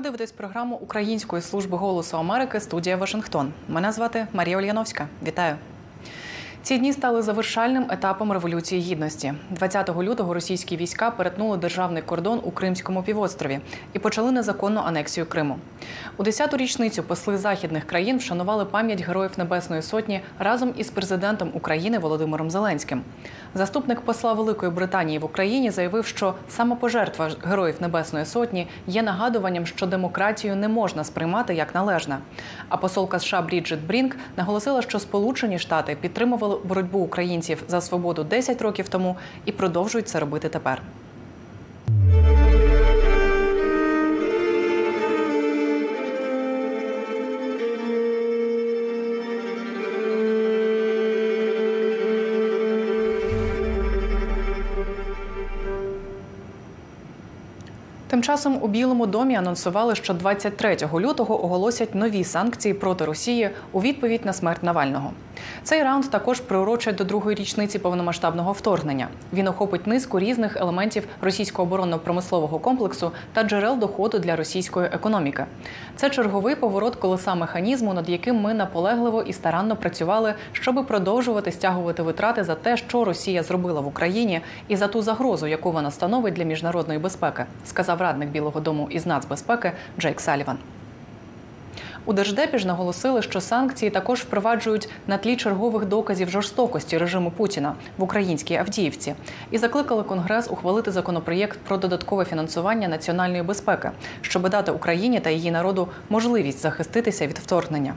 дивитесь програму Української служби голосу Америки студія Вашингтон. Мене звати Марія Ольяновська. Вітаю. Ці дні стали завершальним етапом революції гідності. 20 лютого російські війська перетнули державний кордон у Кримському півострові і почали незаконну анексію Криму. У 10-ту річницю посли західних країн вшанували пам'ять героїв Небесної Сотні разом із президентом України Володимиром Зеленським. Заступник посла Великої Британії в Україні заявив, що самопожертва героїв Небесної Сотні є нагадуванням, що демократію не можна сприймати як належне. А посолка США Бріджит Брінк наголосила, що Сполучені Штати підтримували боротьбу українців за свободу 10 років тому і продовжують це робити тепер. Тим часом у Білому домі анонсували, що 23 лютого оголосять нові санкції проти Росії у відповідь на смерть Навального. Цей раунд також приурочать до другої річниці повномасштабного вторгнення. Він охопить низку різних елементів російського оборонно-промислового комплексу та джерел доходу для російської економіки. Це черговий поворот колеса механізму, над яким ми наполегливо і старанно працювали, щоби продовжувати стягувати витрати за те, що Росія зробила в Україні, і за ту загрозу, яку вона становить для міжнародної безпеки, сказав радник Білого Дому із нацбезпеки Джейк Саліван. У держдепі ж наголосили, що санкції також впроваджують на тлі чергових доказів жорстокості режиму Путіна в українській Авдіївці і закликали Конгрес ухвалити законопроєкт про додаткове фінансування національної безпеки, щоб дати Україні та її народу можливість захиститися від вторгнення.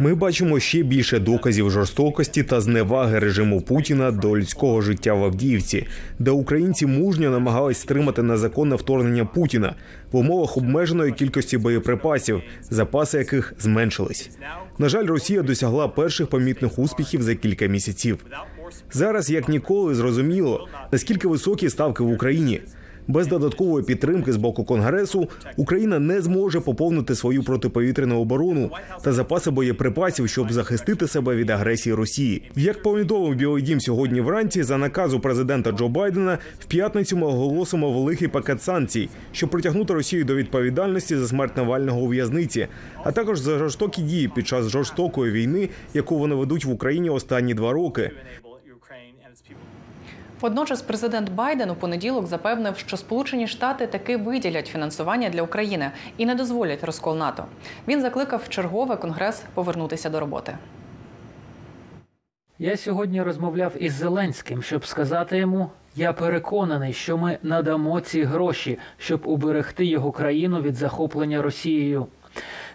Ми бачимо ще більше доказів жорстокості та зневаги режиму Путіна до людського життя в Авдіївці, де українці мужньо намагались стримати незаконне вторгнення Путіна в умовах обмеженої кількості боєприпасів, запаси яких зменшились. На жаль, Росія досягла перших помітних успіхів за кілька місяців. Зараз як ніколи зрозуміло, наскільки високі ставки в Україні. Без додаткової підтримки з боку конгресу Україна не зможе поповнити свою протиповітряну оборону та запаси боєприпасів, щоб захистити себе від агресії Росії. Як повідомив Білий Дім сьогодні вранці, за наказу президента Джо Байдена в п'ятницю ми оголосимо великий пакет санкцій, щоб притягнути Росію до відповідальності за смерть Навального у в'язниці, а також за жорстокі дії під час жорстокої війни, яку вони ведуть в Україні останні два роки. Водночас президент Байден у понеділок запевнив, що Сполучені Штати таки виділять фінансування для України і не дозволять розкол НАТО. Він закликав чергове конгрес повернутися до роботи. Я сьогодні розмовляв із Зеленським, щоб сказати йому: я переконаний, що ми надамо ці гроші, щоб уберегти його країну від захоплення Росією.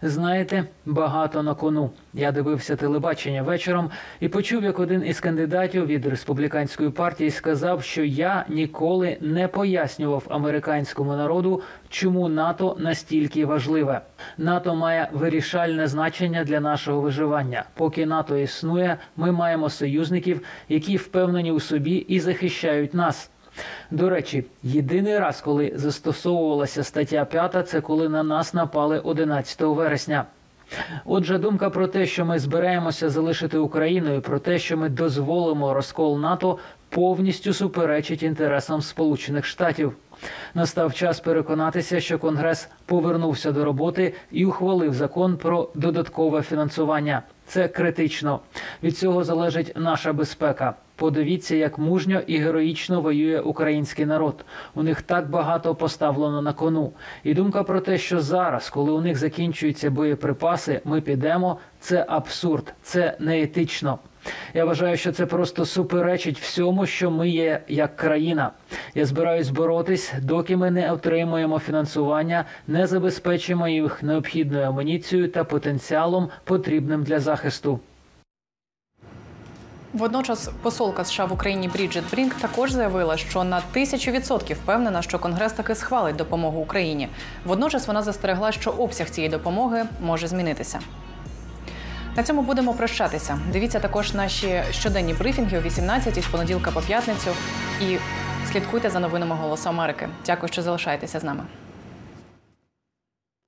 Знаєте, багато на кону. Я дивився телебачення вечором і почув, як один із кандидатів від республіканської партії сказав, що я ніколи не пояснював американському народу, чому НАТО настільки важливе. НАТО має вирішальне значення для нашого виживання. Поки НАТО існує, ми маємо союзників, які впевнені у собі і захищають нас. До речі, єдиний раз, коли застосовувалася стаття 5, це коли на нас напали 11 вересня. Отже, думка про те, що ми збираємося залишити Україну, і про те, що ми дозволимо розкол НАТО, повністю суперечить інтересам Сполучених Штатів. Настав час переконатися, що Конгрес повернувся до роботи і ухвалив закон про додаткове фінансування. Це критично. Від цього залежить наша безпека. Подивіться, як мужньо і героїчно воює український народ. У них так багато поставлено на кону. І думка про те, що зараз, коли у них закінчуються боєприпаси, ми підемо. Це абсурд, це неетично. Я вважаю, що це просто суперечить всьому, що ми є як країна. Я збираюсь боротись, доки ми не отримуємо фінансування, не забезпечимо їх необхідною амуніцією та потенціалом, потрібним для захисту. Водночас посолка США в Україні Бріджит Брінк також заявила, що на тисячу відсотків впевнена, що Конгрес таки схвалить допомогу Україні. Водночас вона застерегла, що обсяг цієї допомоги може змінитися. На цьому будемо прощатися. Дивіться також наші щоденні брифінги о 18 з понеділка по п'ятницю і слідкуйте за новинами Голосу Америки. Дякую, що залишаєтеся з нами.